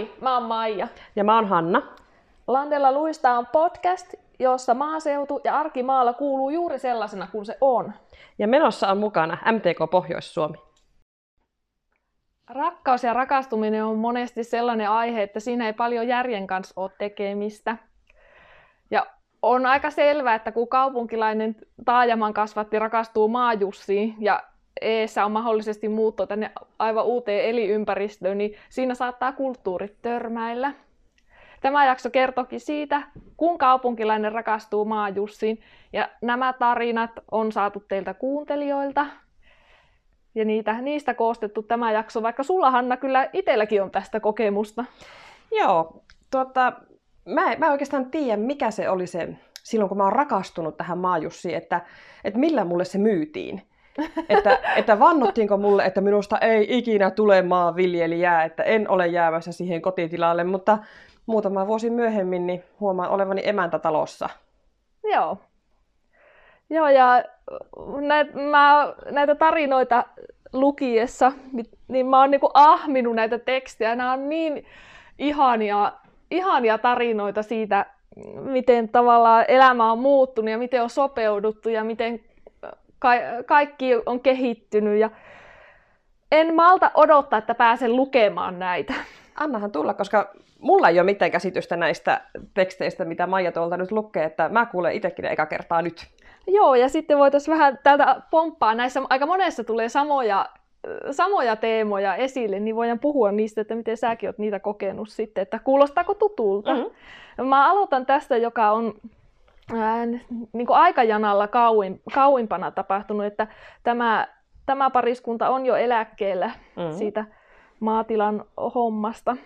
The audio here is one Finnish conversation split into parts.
Moi, mä oon Maija. Ja mä oon Hanna. Landella luista on podcast, jossa maaseutu ja arki maalla kuuluu juuri sellaisena kuin se on. Ja menossa on mukana MTK Pohjois-Suomi. Rakkaus ja rakastuminen on monesti sellainen aihe, että siinä ei paljon järjen kanssa ole tekemistä. Ja on aika selvää, että kun kaupunkilainen taajaman kasvatti rakastuu maajussiin ja eessä on mahdollisesti muutto tänne aivan uuteen eliympäristöön, niin siinä saattaa kulttuurit törmäillä. Tämä jakso kertokin siitä, kun kaupunkilainen rakastuu maajussiin. Ja nämä tarinat on saatu teiltä kuuntelijoilta. Ja niitä, niistä koostettu tämä jakso, vaikka sulla Hanna kyllä itselläkin on tästä kokemusta. Joo, tuota, mä, mä oikeastaan tiedä, mikä se oli se silloin, kun mä oon rakastunut tähän maajussiin, että, että millä mulle se myytiin että, että vannottiinko mulle, että minusta ei ikinä tule maanviljelijää, että en ole jäämässä siihen kotitilalle, mutta muutama vuosi myöhemmin niin huomaan olevani emäntätalossa. Joo. Joo, ja näitä, mä, näitä tarinoita lukiessa, niin mä oon niinku ahminut näitä tekstejä. Nämä on niin ihania, ihania tarinoita siitä, miten tavallaan elämä on muuttunut ja miten on sopeuduttu ja miten ka- kaikki on kehittynyt ja en malta odottaa, että pääsen lukemaan näitä. Annahan tulla, koska mulla ei ole mitään käsitystä näistä teksteistä, mitä Maija tuolta nyt lukee, että mä kuulen itsekin eka kertaa nyt. Joo, ja sitten voitaisiin vähän täältä pomppaa. Näissä aika monessa tulee samoja, samoja teemoja esille, niin voidaan puhua niistä, että miten säkin oot niitä kokenut sitten, että kuulostaako tutulta. Mm-hmm. Mä aloitan tästä, joka on ää, niin kuin aikajanalla kauin, kauimpana tapahtunut, että tämä, tämä pariskunta on jo eläkkeellä mm-hmm. siitä maatilan hommasta.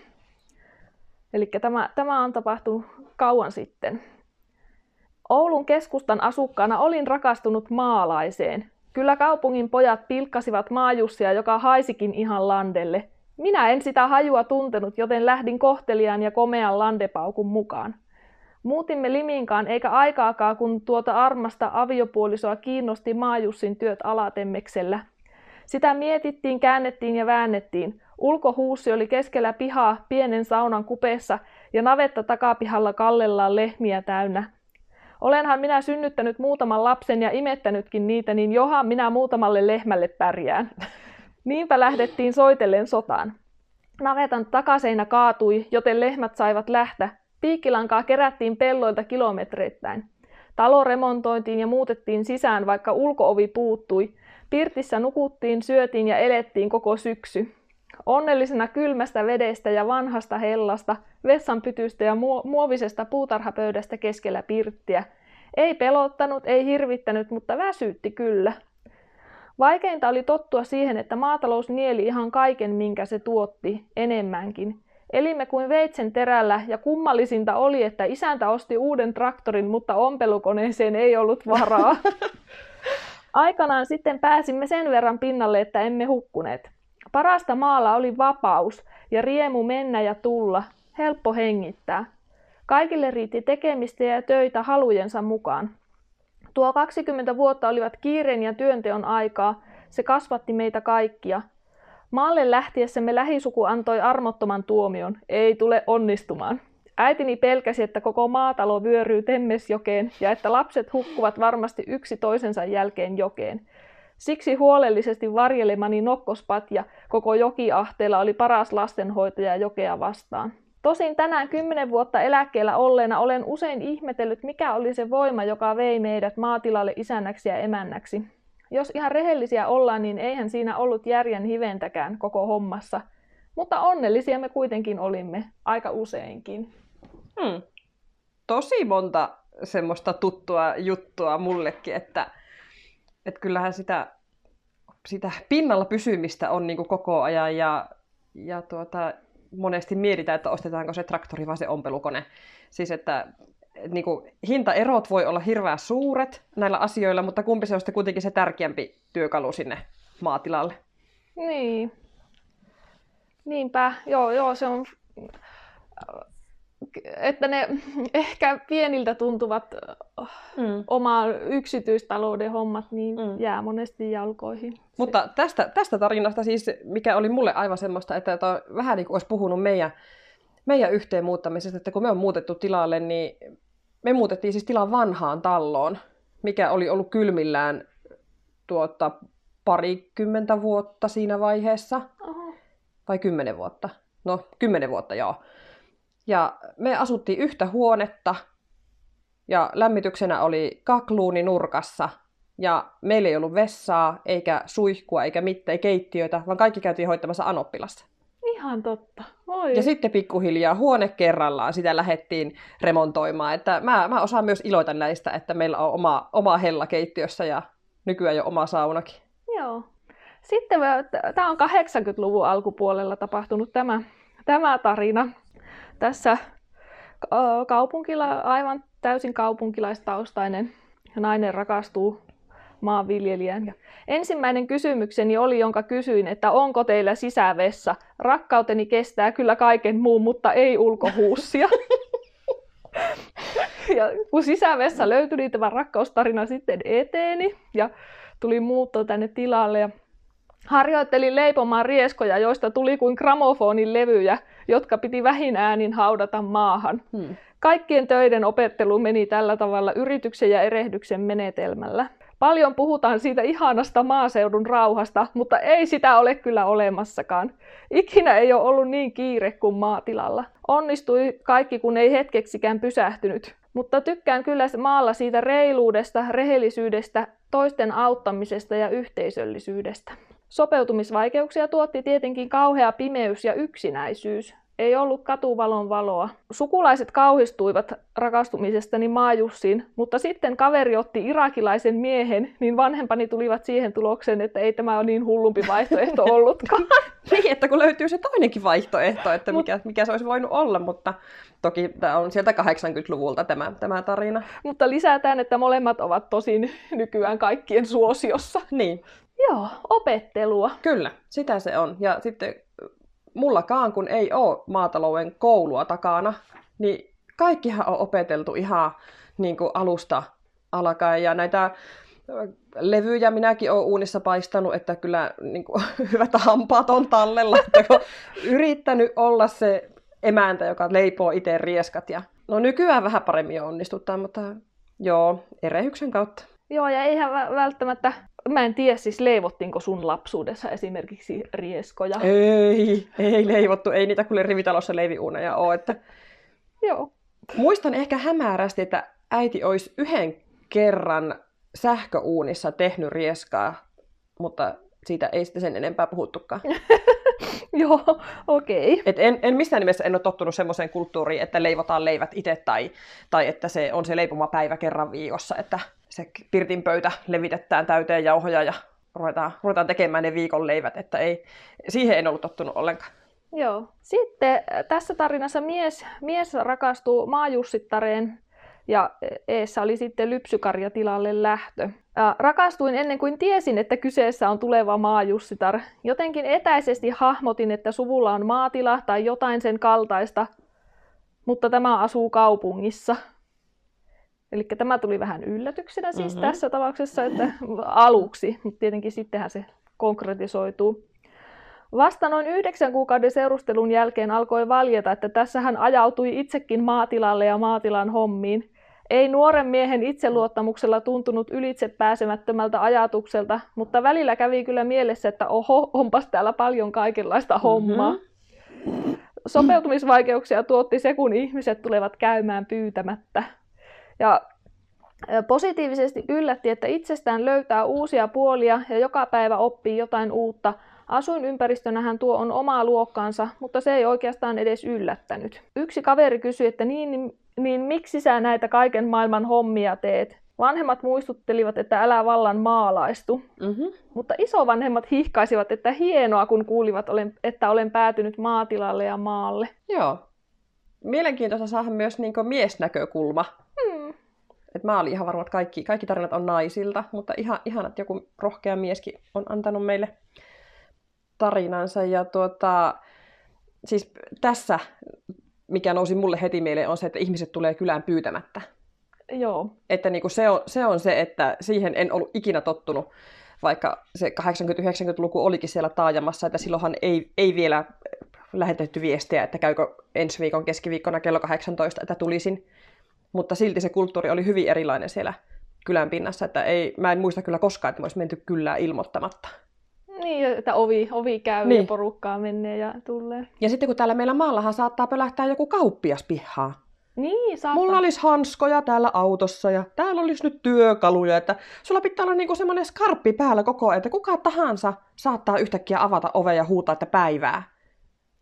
Eli tämä, tämä on tapahtunut kauan sitten. Oulun keskustan asukkaana olin rakastunut maalaiseen. Kyllä kaupungin pojat pilkkasivat maajussia, joka haisikin ihan landelle. Minä en sitä hajua tuntenut, joten lähdin kohteliaan ja komean landepaukun mukaan. Muutimme Liminkaan eikä aikaakaan, kun tuota armasta aviopuolisoa kiinnosti Maajussin työt Alatemmeksellä. Sitä mietittiin, käännettiin ja väännettiin. Ulkohuussi oli keskellä pihaa pienen saunan kupeessa ja navetta takapihalla kallellaan lehmiä täynnä. Olenhan minä synnyttänyt muutaman lapsen ja imettänytkin niitä, niin johan minä muutamalle lehmälle pärjään. Niinpä lähdettiin soitellen sotaan. Navetan takaseinä kaatui, joten lehmät saivat lähtä, Piikkilankaa kerättiin pelloilta kilometreittäin. Talo remontointiin ja muutettiin sisään, vaikka ulkoovi puuttui. Pirtissä nukuttiin, syötiin ja elettiin koko syksy. Onnellisena kylmästä vedestä ja vanhasta hellasta, vessanpytystä ja muovisesta puutarhapöydästä keskellä pirttiä. Ei pelottanut, ei hirvittänyt, mutta väsytti kyllä. Vaikeinta oli tottua siihen, että maatalous nieli ihan kaiken, minkä se tuotti, enemmänkin. Elimme kuin veitsen terällä ja kummallisinta oli, että isäntä osti uuden traktorin, mutta ompelukoneeseen ei ollut varaa. Aikanaan sitten pääsimme sen verran pinnalle, että emme hukkuneet. Parasta maalla oli vapaus ja riemu mennä ja tulla, helppo hengittää. Kaikille riitti tekemistä ja töitä halujensa mukaan. Tuo 20 vuotta olivat kiireen ja työnteon aikaa, se kasvatti meitä kaikkia – Maalle lähtiessämme lähisuku antoi armottoman tuomion. Ei tule onnistumaan. Äitini pelkäsi, että koko maatalo vyöryy Temmesjokeen ja että lapset hukkuvat varmasti yksi toisensa jälkeen jokeen. Siksi huolellisesti varjelemani nokkospatja koko jokiahteella oli paras lastenhoitaja jokea vastaan. Tosin tänään kymmenen vuotta eläkkeellä olleena olen usein ihmetellyt, mikä oli se voima, joka vei meidät maatilalle isännäksi ja emännäksi. Jos ihan rehellisiä ollaan, niin eihän siinä ollut järjen hiventäkään koko hommassa. Mutta onnellisia me kuitenkin olimme, aika useinkin. Hmm. Tosi monta semmoista tuttua juttua mullekin, että, että kyllähän sitä, sitä pinnalla pysymistä on niin koko ajan ja, ja tuota, monesti mietitään, että ostetaanko se traktori vai se ompelukone. Siis että niin kuin, hintaerot voi olla hirveän suuret näillä asioilla, mutta kumpi se on sitten kuitenkin se tärkeämpi työkalu sinne maatilalle? Niin. Niinpä, joo, joo, se on, että ne ehkä pieniltä tuntuvat mm. oma yksityistalouden hommat, niin mm. jää monesti jalkoihin. Mutta tästä, tästä tarinasta siis, mikä oli mulle aivan semmoista, että vähän niin kuin olisi puhunut meidän meidän yhteen muuttamisesta, että kun me on muutettu tilalle, niin me muutettiin siis tilan vanhaan talloon, mikä oli ollut kylmillään tuota, parikymmentä vuotta siinä vaiheessa. Oho. Vai kymmenen vuotta? No, kymmenen vuotta, joo. Ja me asuttiin yhtä huonetta, ja lämmityksenä oli kakluuni nurkassa, ja meillä ei ollut vessaa, eikä suihkua, eikä mitään, keittiöitä, vaan kaikki käytiin hoitamassa Anoppilassa. Ihan totta. Oi. Ja sitten pikkuhiljaa huone kerrallaan sitä lähdettiin remontoimaan. Että mä, mä osaan myös iloita näistä, että meillä on oma, oma hella keittiössä ja nykyään jo oma saunakin. Joo. Sitten tämä on 80-luvun alkupuolella tapahtunut tämä, tämä tarina. Tässä kaupunkila, aivan täysin kaupunkilaistaustainen nainen rakastuu maanviljelijän. Ja ensimmäinen kysymykseni oli, jonka kysyin, että onko teillä sisävessa? Rakkauteni kestää kyllä kaiken muun, mutta ei ulkohuussia. ja kun sisävessa löytyi, niin tämä rakkaustarina sitten eteeni ja tuli muutto tänne tilalle. Ja harjoittelin leipomaan rieskoja, joista tuli kuin gramofonin levyjä, jotka piti vähin äänin haudata maahan. Hmm. Kaikkien töiden opettelu meni tällä tavalla yrityksen ja erehdyksen menetelmällä. Paljon puhutaan siitä ihanasta maaseudun rauhasta, mutta ei sitä ole kyllä olemassakaan. Ikinä ei ole ollut niin kiire kuin maatilalla. Onnistui kaikki, kun ei hetkeksikään pysähtynyt. Mutta tykkään kyllä maalla siitä reiluudesta, rehellisyydestä, toisten auttamisesta ja yhteisöllisyydestä. Sopeutumisvaikeuksia tuotti tietenkin kauhea pimeys ja yksinäisyys. Ei ollut katuvalon valoa. Sukulaiset kauhistuivat rakastumisestani Maajussiin, mutta sitten kaveri otti irakilaisen miehen, niin vanhempani tulivat siihen tulokseen, että ei tämä ole niin hullumpi vaihtoehto ollutkaan. niin, että kun löytyy se toinenkin vaihtoehto, että mikä, mikä se olisi voinut olla, mutta toki tämä on sieltä 80-luvulta tämä, tämä tarina. Mutta lisätään, että molemmat ovat tosin nykyään kaikkien suosiossa. Niin. Joo, opettelua. Kyllä, sitä se on. Ja sitten mullakaan, kun ei ole maatalouden koulua takana, niin kaikkihan on opeteltu ihan niin kuin alusta alkaen. Ja näitä levyjä minäkin olen uunissa paistanut, että kyllä niin kuin, hyvät hampaat on tallella. Että kun yrittänyt olla se emäntä, joka leipoo itse rieskat. Ja... No nykyään vähän paremmin onnistuttaa, mutta joo, erehyksen kautta. Joo, ja eihän välttämättä Mä en tiedä siis leivottiinko sun lapsuudessa esimerkiksi rieskoja. Ei, ei leivottu. Ei niitä kyllä rivitalossa leiviuuneja ole. Että... Joo. Muistan ehkä hämärästi, että äiti olisi yhden kerran sähköuunissa tehnyt rieskaa, mutta siitä ei sitten sen enempää puhuttukaan. Joo, okei. Okay. Et en, en missään nimessä en ole tottunut semmoiseen kulttuuriin, että leivotaan leivät itse tai, tai että se on se leipoma päivä kerran viikossa, että se pirtin pöytä levitetään täyteen jauhoja ja ruvetaan, ruvetaan tekemään ne viikon leivät, että ei, siihen en ollut tottunut ollenkaan. Joo. Sitten äh, tässä tarinassa mies, mies rakastuu maajussittareen ja eessä oli sitten lypsykarjatilalle lähtö. Ja rakastuin ennen kuin tiesin, että kyseessä on tuleva maajussitar. Jotenkin etäisesti hahmotin, että suvulla on maatila tai jotain sen kaltaista, mutta tämä asuu kaupungissa. Eli tämä tuli vähän yllätyksenä siis mm-hmm. tässä tapauksessa, että aluksi, mutta tietenkin sittenhän se konkretisoituu. Vasta noin yhdeksän kuukauden seurustelun jälkeen alkoi valjeta, että tässä hän ajautui itsekin maatilalle ja maatilan hommiin. Ei nuoren miehen itseluottamuksella tuntunut ylitse pääsemättömältä ajatukselta, mutta välillä kävi kyllä mielessä, että oho, onpas täällä paljon kaikenlaista hommaa. Mm-hmm. Sopeutumisvaikeuksia tuotti se, kun ihmiset tulevat käymään pyytämättä. Ja positiivisesti yllätti, että itsestään löytää uusia puolia ja joka päivä oppii jotain uutta. Asuinympäristönähän tuo on omaa luokkaansa, mutta se ei oikeastaan edes yllättänyt. Yksi kaveri kysyi, että niin, niin, niin miksi sä näitä kaiken maailman hommia teet? Vanhemmat muistuttelivat, että älä vallan maalaistu. Mm-hmm. Mutta isovanhemmat hihkaisivat, että hienoa, kun kuulivat, että olen päätynyt maatilalle ja maalle. Joo. Mielenkiintoista saada myös niin miesnäkökulma et mä olin ihan varma, että kaikki, kaikki tarinat on naisilta, mutta ihan, ihan että joku rohkea mieskin on antanut meille tarinansa. Ja tuota, siis tässä, mikä nousi mulle heti mieleen, on se, että ihmiset tulee kylään pyytämättä. Joo. Että niinku se, on, se on se, että siihen en ollut ikinä tottunut, vaikka se 80-90-luku olikin siellä taajamassa, että silloinhan ei, ei vielä lähetetty viestiä, että käykö ensi viikon keskiviikkona kello 18, että tulisin. Mutta silti se kulttuuri oli hyvin erilainen siellä kylän pinnassa, että ei, mä en muista kyllä koskaan, että mä olisi menty kyllä ilmoittamatta. Niin, että ovi, ovi käy niin. ja porukkaa menee ja tulee. Ja sitten kun täällä meillä maallahan saattaa pölähtää joku kauppias pihaa. Niin, saattaa. Mulla olisi hanskoja täällä autossa ja täällä olisi nyt työkaluja, että sulla pitää olla niinku semmoinen skarppi päällä koko ajan, että kuka tahansa saattaa yhtäkkiä avata ovea ja huutaa, että päivää.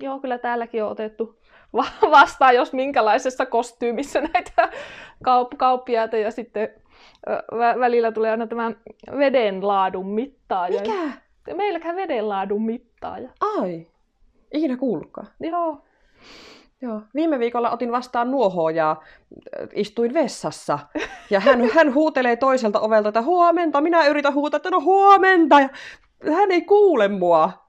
Joo, kyllä täälläkin on otettu vastaan, jos minkälaisessa kostyymissä näitä kaup- kauppiaita ja sitten vä- välillä tulee aina tämä veden laadun mittaaja. Mikä? Meilläkään veden laadun mittaaja. Ai, ikinä kuullutkaan. Joo. Joo. Viime viikolla otin vastaan nuohoa ja istuin vessassa. Ja hän, hän huutelee toiselta ovelta, että huomenta. Minä yritän huutaa, että no huomenta. Ja hän ei kuule mua.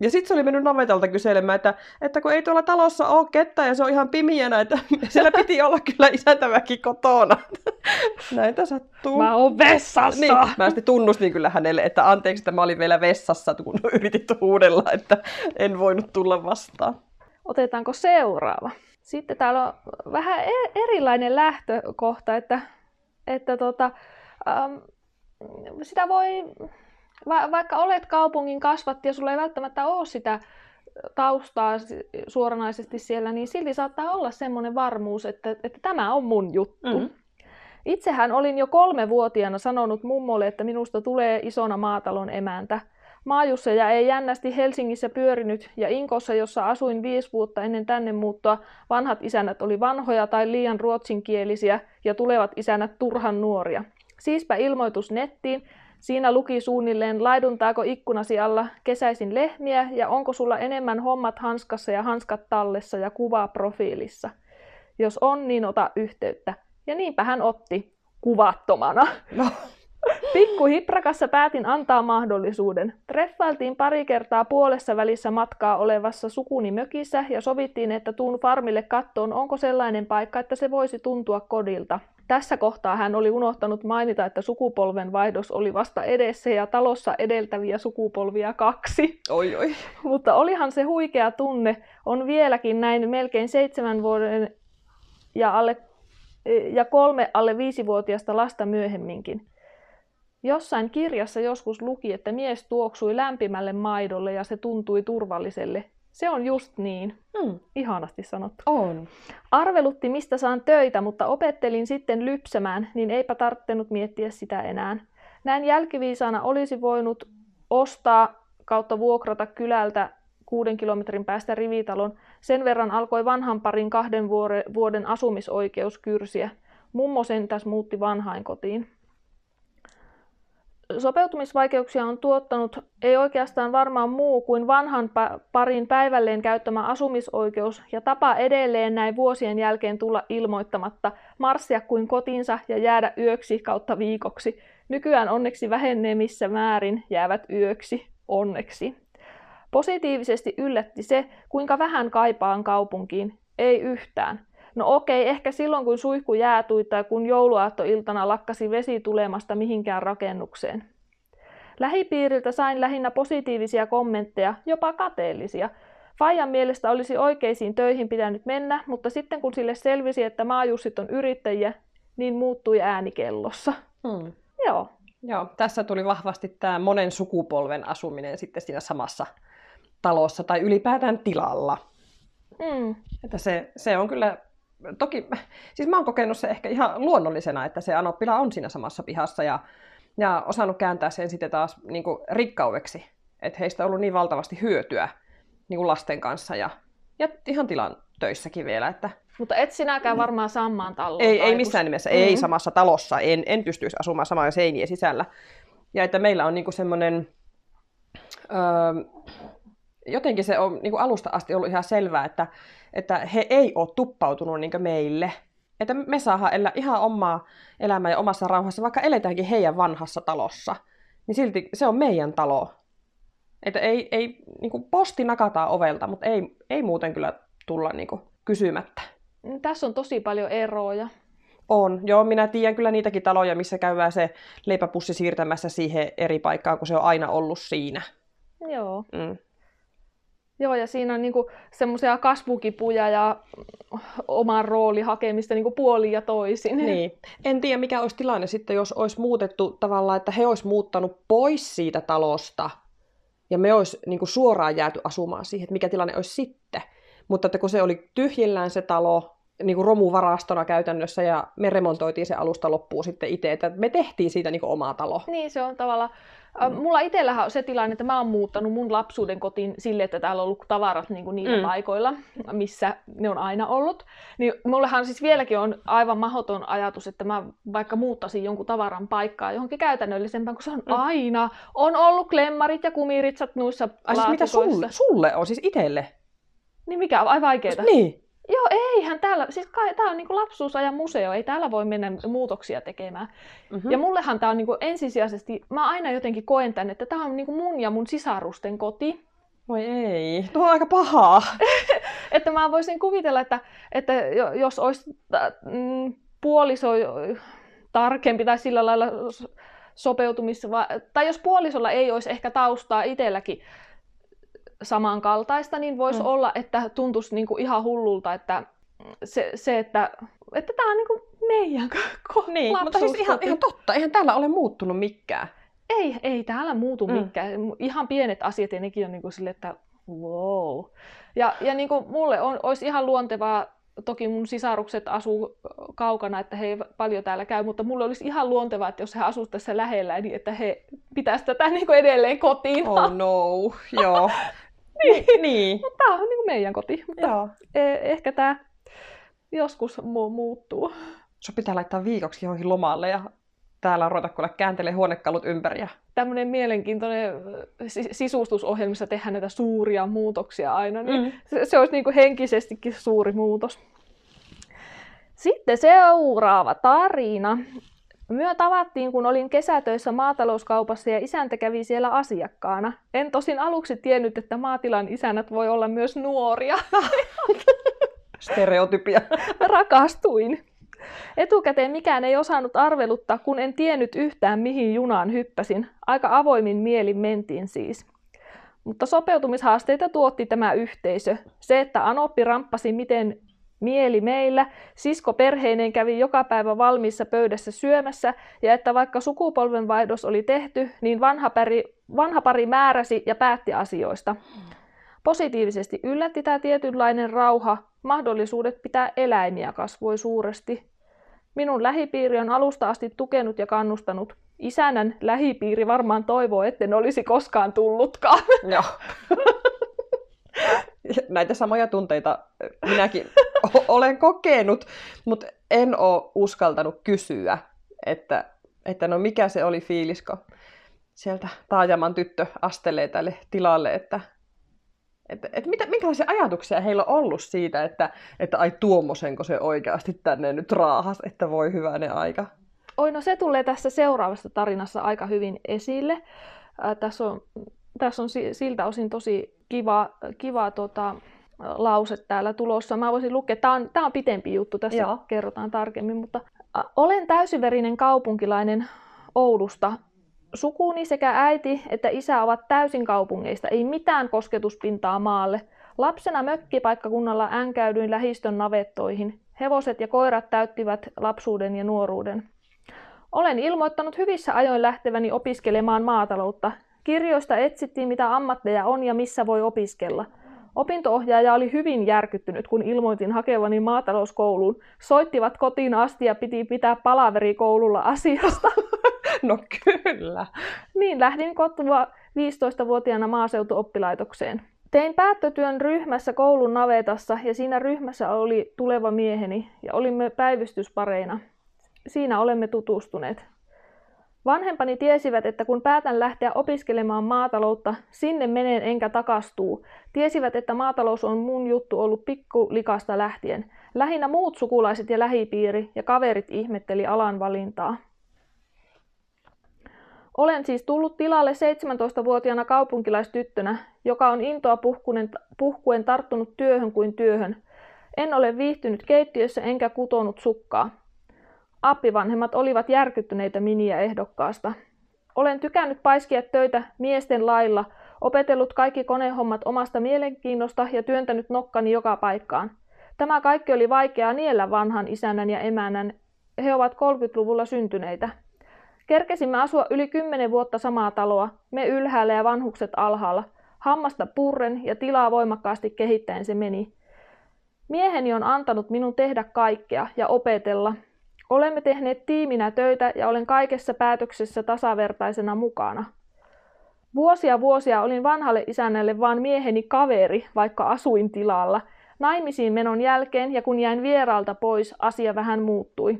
Ja sitten se oli mennyt navetalta kyselemään, että, että kun ei tuolla talossa ole kettä ja se on ihan pimiänä, että siellä piti olla kyllä isäntäväki kotona. Näitä sattuu. Mä oon vessassa! Niin, mä sitten tunnustin kyllä hänelle, että anteeksi, että mä olin vielä vessassa, kun yritit huudella, että en voinut tulla vastaan. Otetaanko seuraava? Sitten täällä on vähän e- erilainen lähtökohta, että, että tota, ähm, sitä voi va- vaikka olet kaupungin kasvatti ja sulla ei välttämättä ole sitä taustaa suoranaisesti siellä, niin silti saattaa olla semmoinen varmuus, että, että tämä on mun juttu. Mm-hmm. Itsehän olin jo kolme vuotiaana sanonut mummolle, että minusta tulee isona maatalon emäntä. Maajusseja ei jännästi Helsingissä pyörinyt ja Inkossa, jossa asuin viisi vuotta ennen tänne muuttoa, vanhat isännät oli vanhoja tai liian ruotsinkielisiä ja tulevat isännät turhan nuoria. Siispä ilmoitus nettiin, Siinä luki suunnilleen, laiduntaako ikkunasi alla kesäisin lehmiä ja onko sulla enemmän hommat hanskassa ja hanskat tallessa ja kuvaa profiilissa. Jos on, niin ota yhteyttä. Ja niinpä hän otti kuvattomana. No. Pikku hiprakassa päätin antaa mahdollisuuden. Treffailtiin pari kertaa puolessa välissä matkaa olevassa sukuni mökissä ja sovittiin, että tuun farmille kattoon, onko sellainen paikka, että se voisi tuntua kodilta. Tässä kohtaa hän oli unohtanut mainita, että sukupolven vaihdos oli vasta edessä ja talossa edeltäviä sukupolvia kaksi. Oi, oi. Mutta olihan se huikea tunne. On vieläkin näin melkein seitsemän vuoden ja, alle, ja kolme alle viisivuotiaista lasta myöhemminkin. Jossain kirjassa joskus luki, että mies tuoksui lämpimälle maidolle ja se tuntui turvalliselle. Se on just niin. Hmm. Ihanasti sanottu. On. Arvelutti, mistä saan töitä, mutta opettelin sitten lypsämään, niin eipä tarttenut miettiä sitä enää. Näin jälkiviisaana olisi voinut ostaa kautta vuokrata kylältä kuuden kilometrin päästä rivitalon. Sen verran alkoi vanhan parin kahden vuoden asumisoikeus kyrsiä. Mummo sentäs muutti vanhain kotiin. Sopeutumisvaikeuksia on tuottanut ei oikeastaan varmaan muu kuin vanhan parin päivälleen käyttämä asumisoikeus ja tapa edelleen näin vuosien jälkeen tulla ilmoittamatta, marssia kuin kotinsa ja jäädä yöksi kautta viikoksi. Nykyään onneksi vähenemissä määrin jäävät yöksi, onneksi. Positiivisesti yllätti se, kuinka vähän kaipaan kaupunkiin. Ei yhtään. No okei, ehkä silloin kun suihku jäätui tai kun jouluaattoiltana lakkasi vesi tulemasta mihinkään rakennukseen. Lähipiiriltä sain lähinnä positiivisia kommentteja, jopa kateellisia. Fajan mielestä olisi oikeisiin töihin pitänyt mennä, mutta sitten kun sille selvisi, että maajussit on yrittäjiä, niin muuttui äänikellossa. Hmm. Joo. Joo, tässä tuli vahvasti tämä monen sukupolven asuminen sitten siinä samassa talossa tai ylipäätään tilalla. Mm. Että se, se on kyllä toki, siis mä oon kokenut se ehkä ihan luonnollisena, että se Anoppila on siinä samassa pihassa ja, ja osannut kääntää sen sitten taas niin kuin rikkaudeksi, että heistä on ollut niin valtavasti hyötyä niin kuin lasten kanssa ja, ja ihan tilan töissäkin vielä. Että... Mutta et sinäkään varmaan samaan taloon. Ei, ei missään nimessä, mm-hmm. ei samassa talossa, en, en pystyisi asumaan samaa seinien sisällä. Ja että meillä on niin semmoinen, öö, jotenkin se on niin kuin alusta asti ollut ihan selvää, että että he ei ole tuppautunut niin meille. Että me saadaan elää ihan omaa elämää ja omassa rauhassa, vaikka eletäänkin heidän vanhassa talossa. Niin silti se on meidän talo. Että ei, ei niin kuin posti nakataan ovelta, mutta ei, ei muuten kyllä tulla niin kuin kysymättä. Mm, tässä on tosi paljon eroja. On. Joo, minä tiedän kyllä niitäkin taloja, missä käydään se leipäpussi siirtämässä siihen eri paikkaan, kun se on aina ollut siinä. Joo. Mm. Joo, ja siinä on niinku semmoisia kasvukipuja ja oman rooli hakemista niinku puolin ja toisin. Niin. En tiedä, mikä olisi tilanne sitten, jos olisi muutettu tavallaan, että he olisi muuttanut pois siitä talosta ja me olisi niinku suoraan jääty asumaan siihen, että mikä tilanne olisi sitten. Mutta että kun se oli tyhjillään se talo, niin kuin romuvarastona käytännössä ja me remontoitiin se alusta loppuun sitten itse, että me tehtiin siitä niin kuin omaa talo. Niin, se on tavallaan. Mulla itsellähän on se tilanne, että mä oon muuttanut mun lapsuuden kotiin sille, että täällä on ollut tavarat niin kuin niillä mm. paikoilla, missä ne on aina ollut. Niin mullehan siis vieläkin on aivan mahdoton ajatus, että mä vaikka muuttaisin jonkun tavaran paikkaa johonkin käytännöllisempään, kun se on mm. aina. On ollut klemmarit ja kumiritsat noissa Ai siis mitä sulle, sulle on, siis itselle? Niin mikä on aivan vaikeeta. Niin. Joo, eihän täällä, siis tämä on niinku lapsuusajan museo, ei täällä voi mennä muutoksia tekemään. Mm-hmm. Ja mullehan tämä on niinku ensisijaisesti, mä aina jotenkin koen tän, että tämä on niinku mun ja mun sisarusten koti. Voi ei, tuo on aika pahaa. että mä voisin kuvitella, että, että jos olisi mm, puoliso tarkempi tai sillä lailla sopeutumissa, tai jos puolisolla ei olisi ehkä taustaa itselläkin samankaltaista, niin voisi mm. olla, että tuntuisi niinku ihan hullulta, että se, se että, että tämä on niinku meidän ko- Niin, mutta siis ihan, ihan totta, eihän täällä ole muuttunut mikään. Ei, ei täällä muutu mm. mikään. Ihan pienet asiat ja nekin on niinku sille, että wow. Ja, ja niinku mulle on, olisi ihan luontevaa, toki mun sisarukset asuu kaukana, että he ei paljon täällä käy, mutta mulle olisi ihan luontevaa, että jos he asuisivat tässä lähellä, niin että he pitäisivät tätä niin kuin edelleen kotiin. Oh no, joo. niin. niin. Mutta tämä on niin kuin meidän koti. Mutta Joo. E- ehkä tämä joskus mu- muuttuu. Se pitää laittaa viikoksi johonkin lomalle ja täällä ruveta kuule kääntelee huonekalut ympäri. Tämmöinen mielenkiintoinen sisustusohjelmissa tehdään näitä suuria muutoksia aina, niin mm. se, se olisi niin kuin henkisestikin suuri muutos. Sitten seuraava tarina. Myö tavattiin, kun olin kesätöissä maatalouskaupassa ja isäntä kävi siellä asiakkaana. En tosin aluksi tiennyt, että maatilan isännät voi olla myös nuoria. Stereotypia. Rakastuin. Etukäteen mikään ei osannut arveluttaa, kun en tiennyt yhtään mihin junaan hyppäsin. Aika avoimin mielin mentiin siis. Mutta sopeutumishaasteita tuotti tämä yhteisö. Se, että Anoppi ramppasi miten mieli meillä, sisko perheineen kävi joka päivä valmiissa pöydässä syömässä, ja että vaikka sukupolvenvaihdos oli tehty, niin vanha pari, vanha pari määräsi ja päätti asioista. Positiivisesti yllätti tämä tietynlainen rauha, mahdollisuudet pitää eläimiä kasvoi suuresti. Minun lähipiiri on alusta asti tukenut ja kannustanut. Isänän lähipiiri varmaan toivoo, etten olisi koskaan tullutkaan. Joo. näitä samoja tunteita minäkin olen kokenut, mutta en ole uskaltanut kysyä, että, että no mikä se oli fiilisko sieltä Taajaman tyttö astelee tälle tilalle, että, että, että mitä, minkälaisia ajatuksia heillä on ollut siitä, että, että ai tuommoisenko se oikeasti tänne nyt raahas, että voi hyvänen aika. Oi, no se tulee tässä seuraavassa tarinassa aika hyvin esille. Äh, tässä on, tässä on siltä osin tosi kiva, kiva tota, lause täällä tulossa. Mä voisin lukea, tämä on, tämä on pitempi juttu, tässä Joo. kerrotaan tarkemmin, mutta olen täysiverinen kaupunkilainen Oulusta. Sukuni sekä äiti että isä ovat täysin kaupungeista, ei mitään kosketuspintaa maalle. Lapsena mökkipaikkakunnalla änkäydyin lähistön navettoihin. Hevoset ja koirat täyttivät lapsuuden ja nuoruuden. Olen ilmoittanut hyvissä ajoin lähteväni opiskelemaan maataloutta. Kirjoista etsittiin, mitä ammatteja on ja missä voi opiskella. Opintoohjaaja oli hyvin järkyttynyt, kun ilmoitin hakevani maatalouskouluun. Soittivat kotiin asti ja piti pitää palaveri koululla asiasta. No kyllä. Niin, lähdin kotua 15-vuotiaana maaseutuoppilaitokseen. Tein päättötyön ryhmässä koulun navetassa ja siinä ryhmässä oli tuleva mieheni ja olimme päivystyspareina. Siinä olemme tutustuneet. Vanhempani tiesivät, että kun päätän lähteä opiskelemaan maataloutta, sinne menen enkä takastuu. Tiesivät, että maatalous on mun juttu ollut pikkulikasta lähtien. Lähinnä muut sukulaiset ja lähipiiri ja kaverit ihmetteli alan valintaa. Olen siis tullut tilalle 17-vuotiaana kaupunkilaistyttönä, joka on intoa puhkuen, puhkuen tarttunut työhön kuin työhön. En ole viihtynyt keittiössä enkä kutonut sukkaa. Appivanhemmat olivat järkyttyneitä miniä ehdokkaasta. Olen tykännyt paiskia töitä miesten lailla, Opetellut kaikki konehommat omasta mielenkiinnosta ja työntänyt nokkani joka paikkaan. Tämä kaikki oli vaikeaa niellä vanhan isännän ja emännän. He ovat 30-luvulla syntyneitä. Kerkesimme asua yli kymmenen vuotta samaa taloa, me ylhäällä ja vanhukset alhaalla. Hammasta purren ja tilaa voimakkaasti kehittäen se meni. Mieheni on antanut minun tehdä kaikkea ja opetella. Olemme tehneet tiiminä töitä ja olen kaikessa päätöksessä tasavertaisena mukana. Vuosia vuosia olin vanhalle isännälle vaan mieheni kaveri, vaikka asuin tilalla. Naimisiin menon jälkeen ja kun jäin vieraalta pois, asia vähän muuttui.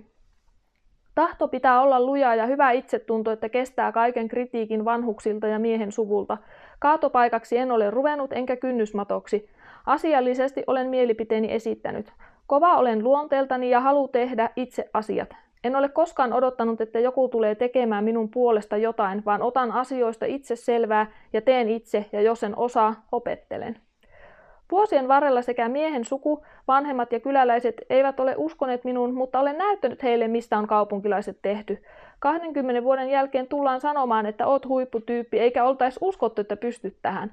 Tahto pitää olla luja ja hyvä itsetunto, että kestää kaiken kritiikin vanhuksilta ja miehen suvulta. Kaatopaikaksi en ole ruvennut enkä kynnysmatoksi. Asiallisesti olen mielipiteeni esittänyt. Kova olen luonteeltani ja halu tehdä itse asiat. En ole koskaan odottanut, että joku tulee tekemään minun puolesta jotain, vaan otan asioista itse selvää ja teen itse, ja jos en osaa, opettelen. Vuosien varrella sekä miehen suku, vanhemmat ja kyläläiset eivät ole uskoneet minuun, mutta olen näyttänyt heille, mistä on kaupunkilaiset tehty. 20 vuoden jälkeen tullaan sanomaan, että oot huipputyyppi, eikä oltaisi uskottu, että pystyt tähän.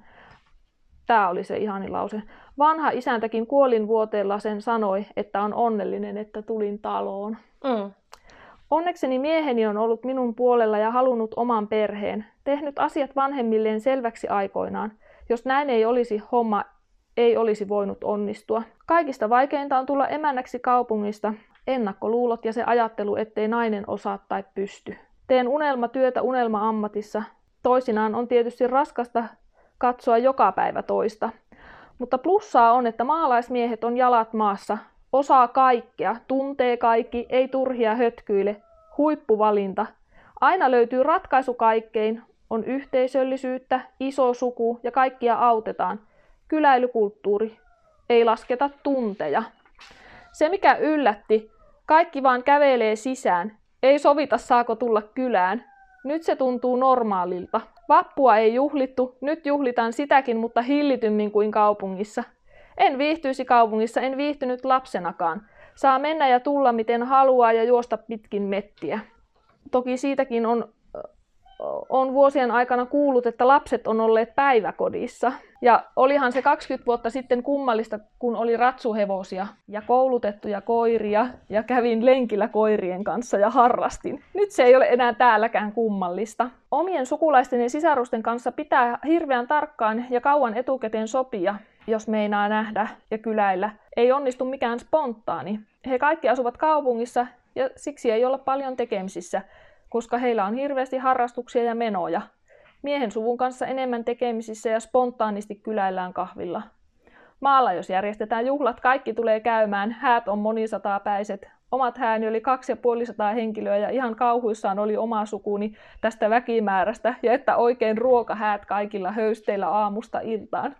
Tämä oli se ihani lause. Vanha isäntäkin kuolin vuoteella sen sanoi, että on onnellinen, että tulin taloon. Mm. Onnekseni mieheni on ollut minun puolella ja halunnut oman perheen, tehnyt asiat vanhemmilleen selväksi aikoinaan. Jos näin ei olisi, homma ei olisi voinut onnistua. Kaikista vaikeinta on tulla emännäksi kaupungista, ennakkoluulot ja se ajattelu, ettei nainen osaa tai pysty. Teen unelmatyötä unelma-ammatissa. Toisinaan on tietysti raskasta katsoa joka päivä toista. Mutta plussaa on, että maalaismiehet on jalat maassa, osaa kaikkea, tuntee kaikki, ei turhia hötkyile, huippuvalinta. Aina löytyy ratkaisu kaikkein, on yhteisöllisyyttä, iso suku ja kaikkia autetaan. Kyläilykulttuuri, ei lasketa tunteja. Se mikä yllätti, kaikki vaan kävelee sisään, ei sovita saako tulla kylään. Nyt se tuntuu normaalilta. Vappua ei juhlittu, nyt juhlitaan sitäkin, mutta hillitymmin kuin kaupungissa. En viihtyisi kaupungissa, en viihtynyt lapsenakaan. Saa mennä ja tulla miten haluaa ja juosta pitkin mettiä. Toki siitäkin on, on vuosien aikana kuullut, että lapset on olleet päiväkodissa. Ja olihan se 20 vuotta sitten kummallista, kun oli ratsuhevosia ja koulutettuja koiria ja kävin lenkillä koirien kanssa ja harrastin. Nyt se ei ole enää täälläkään kummallista. Omien sukulaisten ja sisarusten kanssa pitää hirveän tarkkaan ja kauan etukäteen sopia, jos meinaa nähdä ja kyläillä. Ei onnistu mikään spontaani. He kaikki asuvat kaupungissa ja siksi ei olla paljon tekemisissä, koska heillä on hirveästi harrastuksia ja menoja. Miehen suvun kanssa enemmän tekemisissä ja spontaanisti kyläillään kahvilla. Maalla jos järjestetään juhlat, kaikki tulee käymään, häät on monisataapäiset. Omat hääni oli kaksi ja puolisataa henkilöä ja ihan kauhuissaan oli oma sukuni tästä väkimäärästä ja että oikein ruokahäät kaikilla höysteillä aamusta iltaan.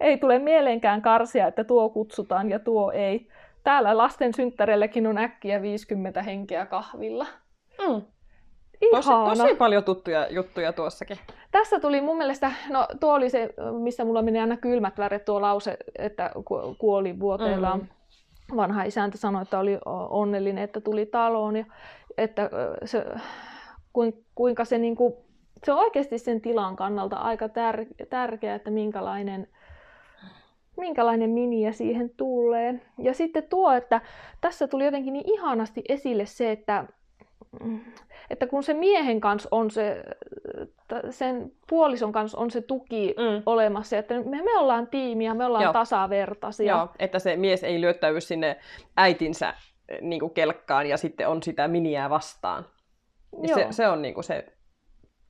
Ei tule mieleenkään karsia, että tuo kutsutaan ja tuo ei. Täällä lasten synttäreilläkin on äkkiä 50 henkeä kahvilla. Mm. Tosi, tosi paljon tuttuja juttuja tuossakin. Tässä tuli mun mielestä, no tuo oli se, missä mulla meni aina kylmät väret tuo lause, että kuoli vuoteellaan. Mm. Vanha isäntä sanoi, että oli onnellinen, että tuli taloon ja että se, kuinka se, niin kuin, se on oikeasti sen tilan kannalta aika tär- tärkeää, että minkälainen minkälainen miniä siihen tulee. Ja sitten tuo, että tässä tuli jotenkin niin ihanasti esille se, että, että kun se miehen kanssa on se, sen puolison kanssa on se tuki mm. olemassa, että me, me ollaan tiimiä, me ollaan Joo. tasavertaisia. Joo, että se mies ei lyöttäydy sinne äitinsä niin kuin kelkkaan ja sitten on sitä miniää vastaan. Ja se, se on niin kuin se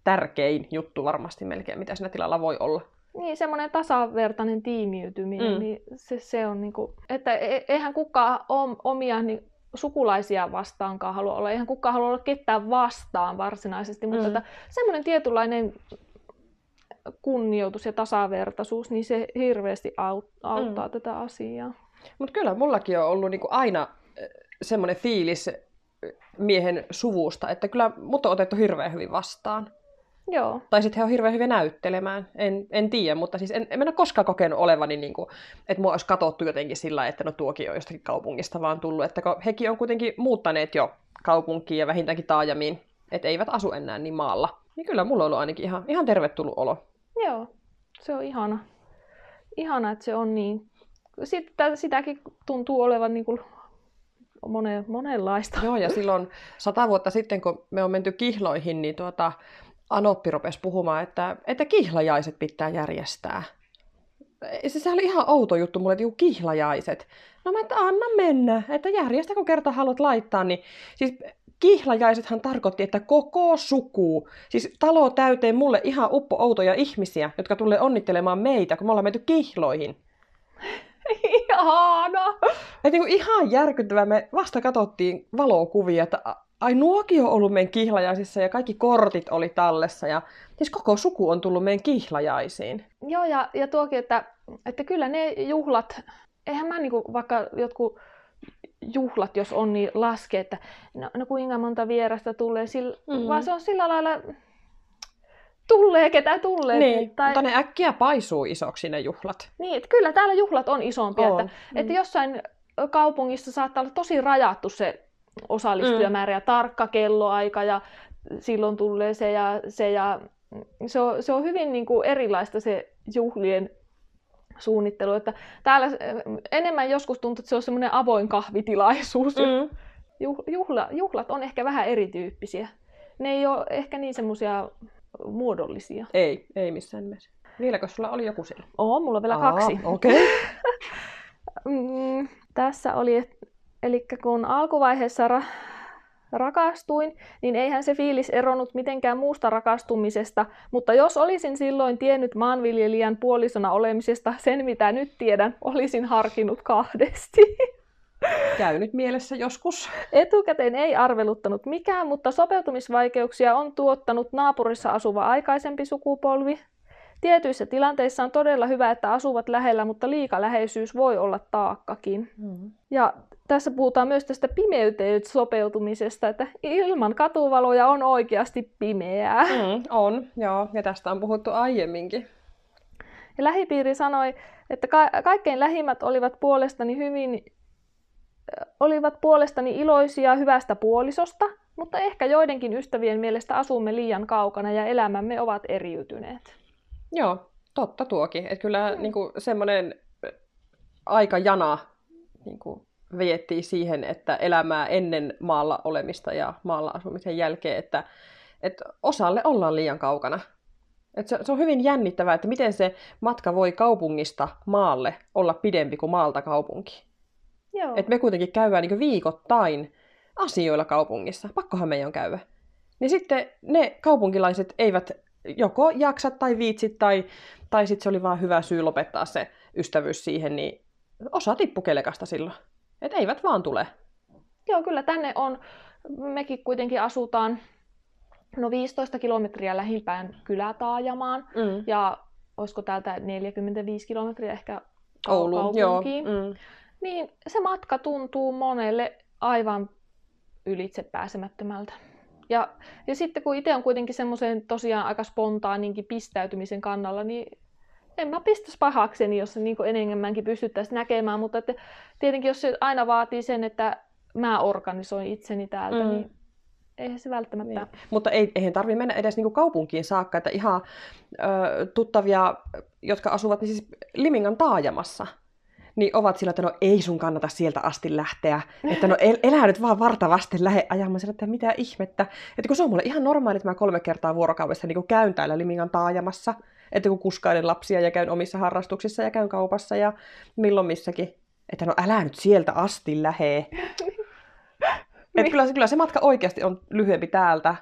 tärkein juttu varmasti melkein, mitä siinä tilalla voi olla niin, semmoinen tasavertainen tiimiytyminen, mm. niin se, se on niinku, että e, eihän kukaan om, omia niin, sukulaisia vastaankaan halua olla, eihän kukaan halua olla ketään vastaan varsinaisesti, mutta mm. että semmoinen tietynlainen kunnioitus ja tasavertaisuus, niin se hirveästi auttaa mm. tätä asiaa. Mutta kyllä mullakin on ollut niinku aina semmoinen fiilis miehen suvusta, että kyllä mut on otettu hirveän hyvin vastaan. Joo. Tai sitten he on hirveän hyvin näyttelemään. En, en tiedä, mutta siis en, en ole koskaan kokenut olevani, niin kuin, että mua olisi katsottu jotenkin sillä, että no tuokin on jostakin kaupungista vaan tullut. Että hekin on kuitenkin muuttaneet jo kaupunkiin ja vähintäänkin taajamiin, että eivät asu enää niin maalla. Niin kyllä mulla on ollut ainakin ihan, ihan tervetullut olo. Joo. Se on ihana. Ihana, että se on niin. Sitten sitäkin tuntuu olevan niin kuin monen, monenlaista. Joo, ja silloin sata vuotta sitten, kun me on menty kihloihin, niin tuota, Anoppi rupesi puhumaan, että, että kihlajaiset pitää järjestää. Se, se oli ihan outo juttu mulle, että juu, kihlajaiset. No mä, että anna mennä, että järjestä kun kerta haluat laittaa, niin siis kihlajaisethan tarkoitti, että koko suku, siis talo täyteen mulle ihan uppo outoja ihmisiä, jotka tulee onnittelemaan meitä, kun me ollaan menty kihloihin. Ihana! Et niin kuin ihan järkyttävää. Me vasta katsottiin valokuvia, että ai nuokin on ollut meidän kihlajaisissa ja kaikki kortit oli tallessa. Ja siis koko suku on tullut meidän kihlajaisiin. Joo, ja, ja tuokin, että, että kyllä ne juhlat, eihän mä niinku vaikka jotkut juhlat, jos on, niin laske, että no, no kuinka monta vierasta tulee, sillä, mm. vaan se on sillä lailla, tulee ketä tulee. Niin, tai... mutta ne äkkiä paisuu isoksi ne juhlat. Niin, että kyllä täällä juhlat on isompia. On. Että, mm. että jossain kaupungissa saattaa olla tosi rajattu se osallistujamäärä mm. ja tarkka kelloaika ja silloin tulee se ja se ja se on, se on hyvin niin kuin erilaista se juhlien suunnittelu. Että täällä enemmän joskus tuntuu, että se on semmoinen avoin kahvitilaisuus. Mm. Juhla, juhlat on ehkä vähän erityyppisiä. Ne ei ole ehkä niin semmoisia muodollisia. Ei, ei missään nimessä. Vieläkö sulla oli joku siellä? Oo, mulla on vielä Aa, kaksi. Okei. Okay. mm, tässä oli, eli kun alkuvaiheessa ra- rakastuin, niin eihän se fiilis eronnut mitenkään muusta rakastumisesta, mutta jos olisin silloin tiennyt maanviljelijän puolisona olemisesta sen, mitä nyt tiedän, olisin harkinnut kahdesti. Käynyt mielessä joskus. Etukäteen ei arveluttanut mikään, mutta sopeutumisvaikeuksia on tuottanut naapurissa asuva aikaisempi sukupolvi. Tietyissä tilanteissa on todella hyvä, että asuvat lähellä, mutta liika läheisyys voi olla taakkakin. Mm. Ja tässä puhutaan myös tästä pimeyteen sopeutumisesta, että ilman katuvaloja on oikeasti pimeää. Mm, on, joo, ja tästä on puhuttu aiemminkin. Ja lähipiiri sanoi, että ka- kaikkein lähimmät olivat puolestani hyvin olivat puolestani iloisia hyvästä puolisosta, mutta ehkä joidenkin ystävien mielestä asumme liian kaukana ja elämämme ovat eriytyneet. Joo, totta tuokin. Että kyllä mm. niin kuin, semmoinen aikajana niin kuin, viettiin siihen, että elämää ennen maalla olemista ja maalla asumisen jälkeen, että, että osalle ollaan liian kaukana. Että se, se on hyvin jännittävää, että miten se matka voi kaupungista maalle olla pidempi kuin maalta kaupunki. Joo. Et me kuitenkin käydään niin viikoittain asioilla kaupungissa. Pakkohan meidän on käydä. Niin sitten ne kaupunkilaiset eivät joko jaksa tai viitsit tai, tai sitten se oli vaan hyvä syy lopettaa se ystävyys siihen, niin osa tippukelekasta silloin. Et eivät vaan tule. Joo, kyllä tänne on, mekin kuitenkin asutaan no 15 kilometriä lähimpään kylätaajamaan mm. ja olisiko täältä 45 kilometriä ehkä Oulu, kaupunkiin. Joo. Mm niin se matka tuntuu monelle aivan ylitse pääsemättömältä. Ja, ja sitten kun itse on kuitenkin semmoisen tosiaan aika spontaaninkin pistäytymisen kannalla, niin en mä pistäisi pahakseni, jos se niin enemmänkin pystyttäisiin näkemään, mutta että tietenkin jos se aina vaatii sen, että mä organisoin itseni täältä, mm. niin eihän se välttämättä... Niin. Mutta ei, eihän tarvitse mennä edes niinku kaupunkiin saakka, että ihan ö, tuttavia, jotka asuvat niin siis Limingan taajamassa, niin ovat sillä, että no ei sun kannata sieltä asti lähteä. Että no el- elää nyt vaan vartavasti lähe ajamaan sillä, että mitä ihmettä. Että kun se on mulle ihan normaali, että mä kolme kertaa vuorokaudessa niin käyn täällä Limingan taajamassa. Että kun kuskailen lapsia ja käyn omissa harrastuksissa ja käyn kaupassa ja milloin missäkin. Että no älä nyt sieltä asti lähe. Että kyllä, kyllä se matka oikeasti on lyhyempi täältä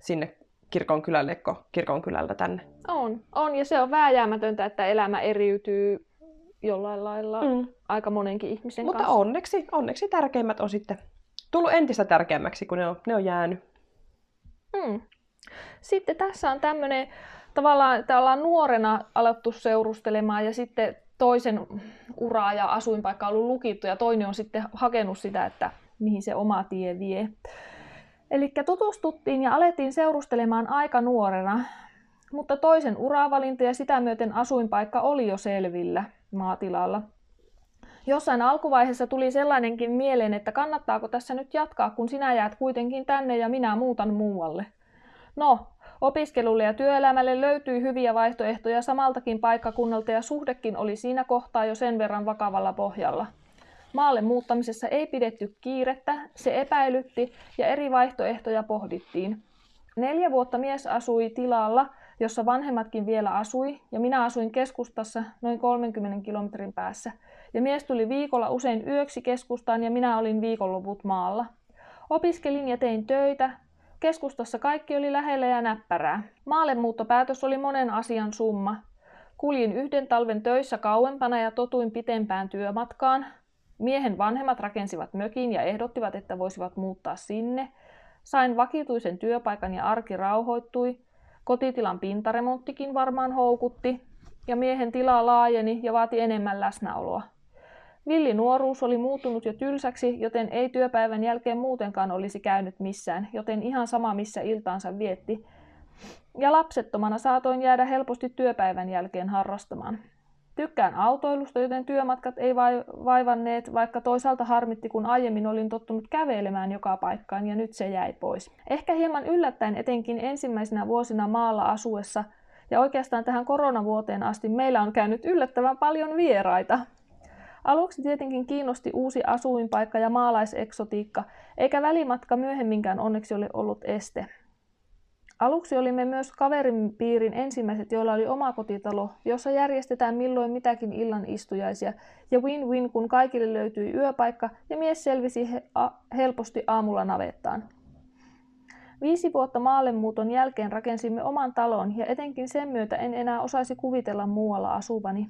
sinne kirkon kylälle, kirkon kylältä tänne. On, on, ja se on vääjäämätöntä, että elämä eriytyy jollain lailla mm. aika monenkin ihmisen Mutta kanssa. onneksi, onneksi tärkeimmät on sitten tullut entistä tärkeämmäksi, kun ne on, ne on jäänyt. Mm. Sitten tässä on tämmöinen, tavallaan, että ollaan nuorena alettu seurustelemaan ja sitten toisen uraa ja asuinpaikka on ollut lukittu ja toinen on sitten hakenut sitä, että mihin se oma tie vie. Eli tutustuttiin ja alettiin seurustelemaan aika nuorena, mutta toisen uravalinta ja sitä myöten asuinpaikka oli jo selvillä maatilalla. Jossain alkuvaiheessa tuli sellainenkin mieleen, että kannattaako tässä nyt jatkaa, kun sinä jäät kuitenkin tänne ja minä muutan muualle. No, Opiskelulle ja työelämälle löytyi hyviä vaihtoehtoja samaltakin paikkakunnalta ja suhdekin oli siinä kohtaa jo sen verran vakavalla pohjalla. Maalle muuttamisessa ei pidetty kiirettä, se epäilytti ja eri vaihtoehtoja pohdittiin. Neljä vuotta mies asui tilalla, jossa vanhemmatkin vielä asui, ja minä asuin keskustassa noin 30 kilometrin päässä. Ja mies tuli viikolla usein yöksi keskustaan ja minä olin viikonloput maalla. Opiskelin ja tein töitä. Keskustassa kaikki oli lähellä ja näppärää. Maallemuuttopäätös oli monen asian summa. Kuljin yhden talven töissä kauempana ja totuin pitempään työmatkaan. Miehen vanhemmat rakensivat mökin ja ehdottivat, että voisivat muuttaa sinne. Sain vakituisen työpaikan ja arki rauhoittui. Kotitilan pintaremonttikin varmaan houkutti. Ja miehen tila laajeni ja vaati enemmän läsnäoloa. Villi nuoruus oli muuttunut jo tylsäksi, joten ei työpäivän jälkeen muutenkaan olisi käynyt missään, joten ihan sama missä iltaansa vietti. Ja lapsettomana saatoin jäädä helposti työpäivän jälkeen harrastamaan. Tykkään autoilusta, joten työmatkat ei vaivanneet, vaikka toisaalta harmitti, kun aiemmin olin tottunut kävelemään joka paikkaan ja nyt se jäi pois. Ehkä hieman yllättäen etenkin ensimmäisenä vuosina maalla asuessa ja oikeastaan tähän koronavuoteen asti meillä on käynyt yllättävän paljon vieraita. Aluksi tietenkin kiinnosti uusi asuinpaikka ja maalaiseksotiikka, eikä välimatka myöhemminkään onneksi ole ollut este. Aluksi olimme myös kaverin piirin ensimmäiset, joilla oli oma kotitalo, jossa järjestetään milloin mitäkin illan istujaisia, ja win-win, kun kaikille löytyi yöpaikka ja mies selvisi he- a- helposti aamulla navettaan. Viisi vuotta maallemuuton jälkeen rakensimme oman talon ja etenkin sen myötä en enää osaisi kuvitella muualla asuvani.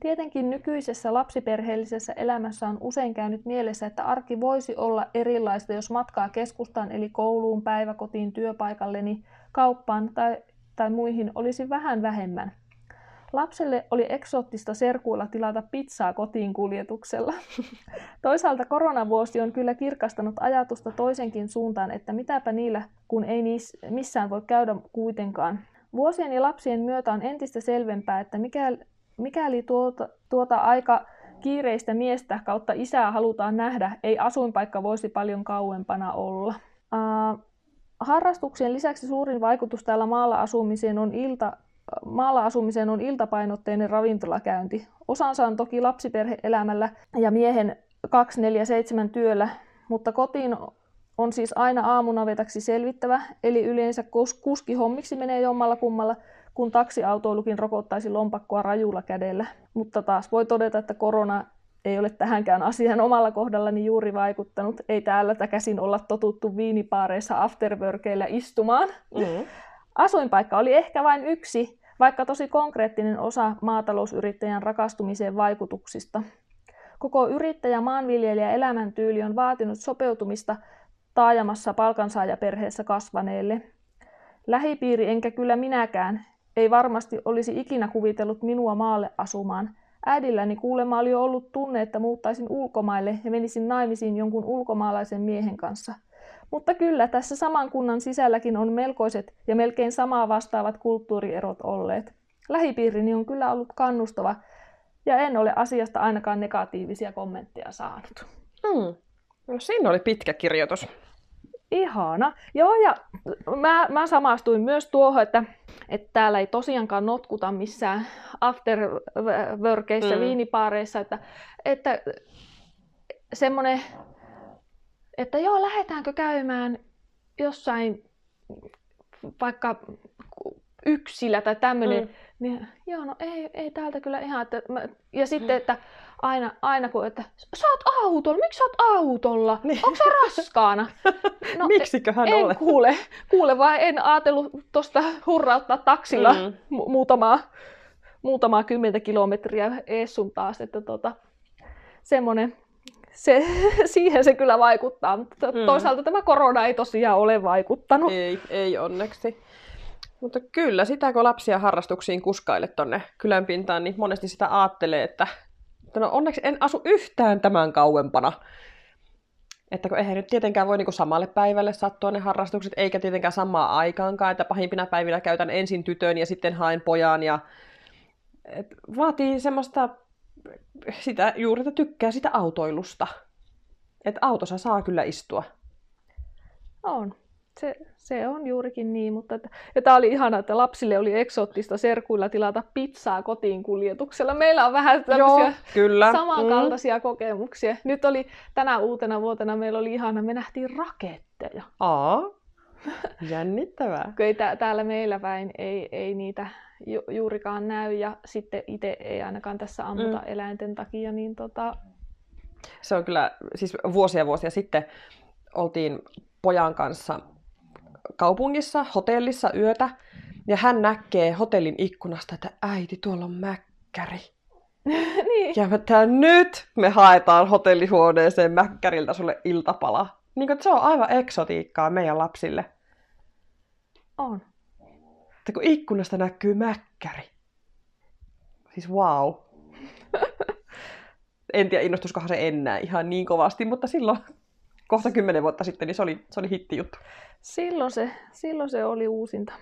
Tietenkin nykyisessä lapsiperheellisessä elämässä on usein käynyt mielessä, että arki voisi olla erilaista, jos matkaa keskustaan eli kouluun, päiväkotiin, työpaikalleni, kauppaan tai, tai muihin olisi vähän vähemmän. Lapselle oli eksoottista serkuilla tilata pizzaa kotiin kuljetuksella. Toisaalta koronavuosi on kyllä kirkastanut ajatusta toisenkin suuntaan, että mitäpä niillä, kun ei niissä missään voi käydä kuitenkaan. Vuosien ja lapsien myötä on entistä selvempää, että mikä, Mikäli tuota, tuota aika kiireistä miestä kautta isää halutaan nähdä, ei asuinpaikka voisi paljon kauempana olla. Uh, harrastuksien lisäksi suurin vaikutus täällä maalla asumiseen on ilta, maalla asumiseen on iltapainotteinen ravintolakäynti. Osansa on toki lapsiperheelämällä ja miehen 247 työllä, mutta kotiin on siis aina aamunavetaksi selvittävä, eli yleensä kuskihommiksi menee jommalla kummalla, kun taksiautoilukin rokottaisi lompakkoa rajulla kädellä. Mutta taas voi todeta, että korona ei ole tähänkään asian omalla kohdallani juuri vaikuttanut. Ei täällä käsin olla totuttu viinipaareissa afterworkeillä istumaan. Mm-hmm. Asuinpaikka oli ehkä vain yksi, vaikka tosi konkreettinen osa maatalousyrittäjän rakastumiseen vaikutuksista. Koko yrittäjä maanviljelijä elämäntyyli on vaatinut sopeutumista taajamassa palkansaajaperheessä kasvaneelle. Lähipiiri enkä kyllä minäkään ei varmasti olisi ikinä kuvitellut minua maalle asumaan. Äidilläni kuulemma oli ollut tunne, että muuttaisin ulkomaille ja menisin naimisiin jonkun ulkomaalaisen miehen kanssa. Mutta kyllä, tässä saman kunnan sisälläkin on melkoiset ja melkein samaa vastaavat kulttuurierot olleet. Lähipiirini on kyllä ollut kannustava ja en ole asiasta ainakaan negatiivisia kommentteja saanut. Hmm. No siinä oli pitkä kirjoitus. Ihana. Joo, ja mä, mä samastuin myös tuohon, että, että täällä ei tosiaankaan notkuta missään afterworkeissa, mm. viinipaareissa, että, että semmoinen, että joo, lähdetäänkö käymään jossain vaikka yksilä tai tämmöinen, mm. niin joo, no ei, ei täältä kyllä ihan, että mä, ja sitten, mm. että aina, aina kun, että sä oot autolla, miksi sä oot autolla? Niin. Onko sä raskaana? No, Miksiköhän en kuule, kuule vaan en ajatellut tuosta hurrauttaa taksilla mm. mu- muutamaa, muutamaa kymmentä kilometriä ees sun taas, että tota, semmoinen, se, siihen se kyllä vaikuttaa, mutta mm. toisaalta tämä korona ei tosiaan ole vaikuttanut. Ei, ei onneksi. Mutta kyllä, sitä kun lapsia harrastuksiin kuskaille tonne kylänpintaan, niin monesti sitä ajattelee, että no onneksi en asu yhtään tämän kauempana. Että kun eihän nyt tietenkään voi niin samalle päivälle sattua ne harrastukset, eikä tietenkään samaa aikaankaan, että pahimpina päivinä käytän ensin tytön ja sitten haen pojan. Ja... Et vaatii semmoista, sitä, juuri että tykkää sitä autoilusta. Että autossa saa kyllä istua. On. Se, se on juurikin niin, mutta että, ja tämä oli ihana, että lapsille oli eksoottista serkuilla tilata pizzaa kotiin kuljetuksella. Meillä on vähän tämmöisiä Joo, kyllä. samankaltaisia mm. kokemuksia. Nyt oli tänä uutena vuotena meillä oli ihana, me nähtiin raketteja. Aa, jännittävää. Ei tää, täällä meillä päin ei, ei niitä ju, juurikaan näy ja sitten itse ei ainakaan tässä ammuta mm. eläinten takia, niin tota... Se on kyllä, siis vuosia vuosia sitten oltiin pojan kanssa kaupungissa, hotellissa yötä, ja hän näkee hotellin ikkunasta, että äiti, tuolla on mäkkäri. niin. Ja mä tää, nyt me haetaan hotellihuoneeseen mäkkäriltä sulle iltapala. Niin kuin, se on aivan eksotiikkaa meidän lapsille. On. Että kun ikkunasta näkyy mäkkäri. Siis wow. en tiedä, innostuskohan se enää ihan niin kovasti, mutta silloin kohta kymmenen vuotta sitten niin se oli, se oli hittijuttu. Silloin se, silloin se oli uusinta.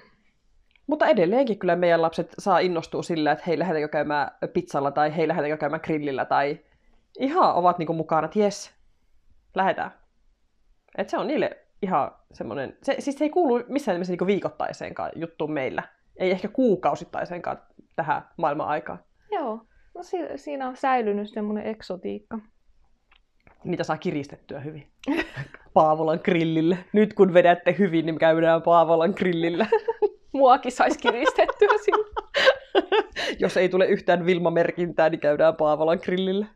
Mutta edelleenkin kyllä meidän lapset saa innostua sillä, että hei lähdetäänkö käymään pizzalla tai hei lähdetäänkö käymään grillillä tai ihan ovat niinku mukana, että jes, lähdetään. Et se on niille ihan semmoinen, se, siis se ei kuulu missään nimessä niinku viikoittaiseenkaan juttuun meillä. Ei ehkä kuukausittaiseenkaan tähän maailman aikaan. Joo, no si- siinä on säilynyt semmoinen eksotiikka. Niitä saa kiristettyä hyvin. Paavolan grillille. Nyt kun vedätte hyvin, niin käydään Paavolan grillillä. Muakin saisi kiristettyä sinne. Jos ei tule yhtään Vilma-merkintää, niin käydään Paavolan grillillä.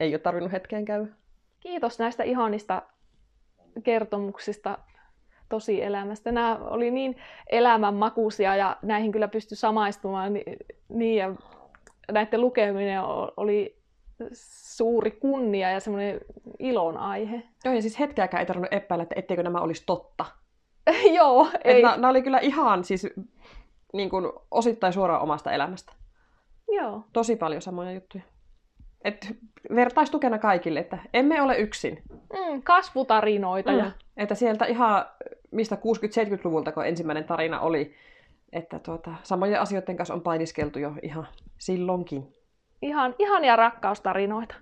Ei ole tarvinnut hetkeen käydä. Kiitos näistä ihanista kertomuksista tosielämästä. Nämä oli niin elämänmakuisia ja näihin kyllä pystyi samaistumaan. Niin, ja näiden lukeminen oli suuri kunnia ja semmoinen ilon aihe. Joo, ja siis hetkeäkään ei tarvinnut epäillä, että etteikö nämä olisi totta. Joo, ei. Nämä oli kyllä ihan siis niin kuin, osittain suoraan omasta elämästä. Joo. Tosi paljon samoja juttuja. Et vertaistukena kaikille, että emme ole yksin. Mm, kasvutarinoita. Mm. Ja... Että sieltä ihan mistä 60-70-luvulta, kun ensimmäinen tarina oli, että tuota, samojen asioiden kanssa on painiskeltu jo ihan silloinkin. Ihan, ihania rakkaustarinoita.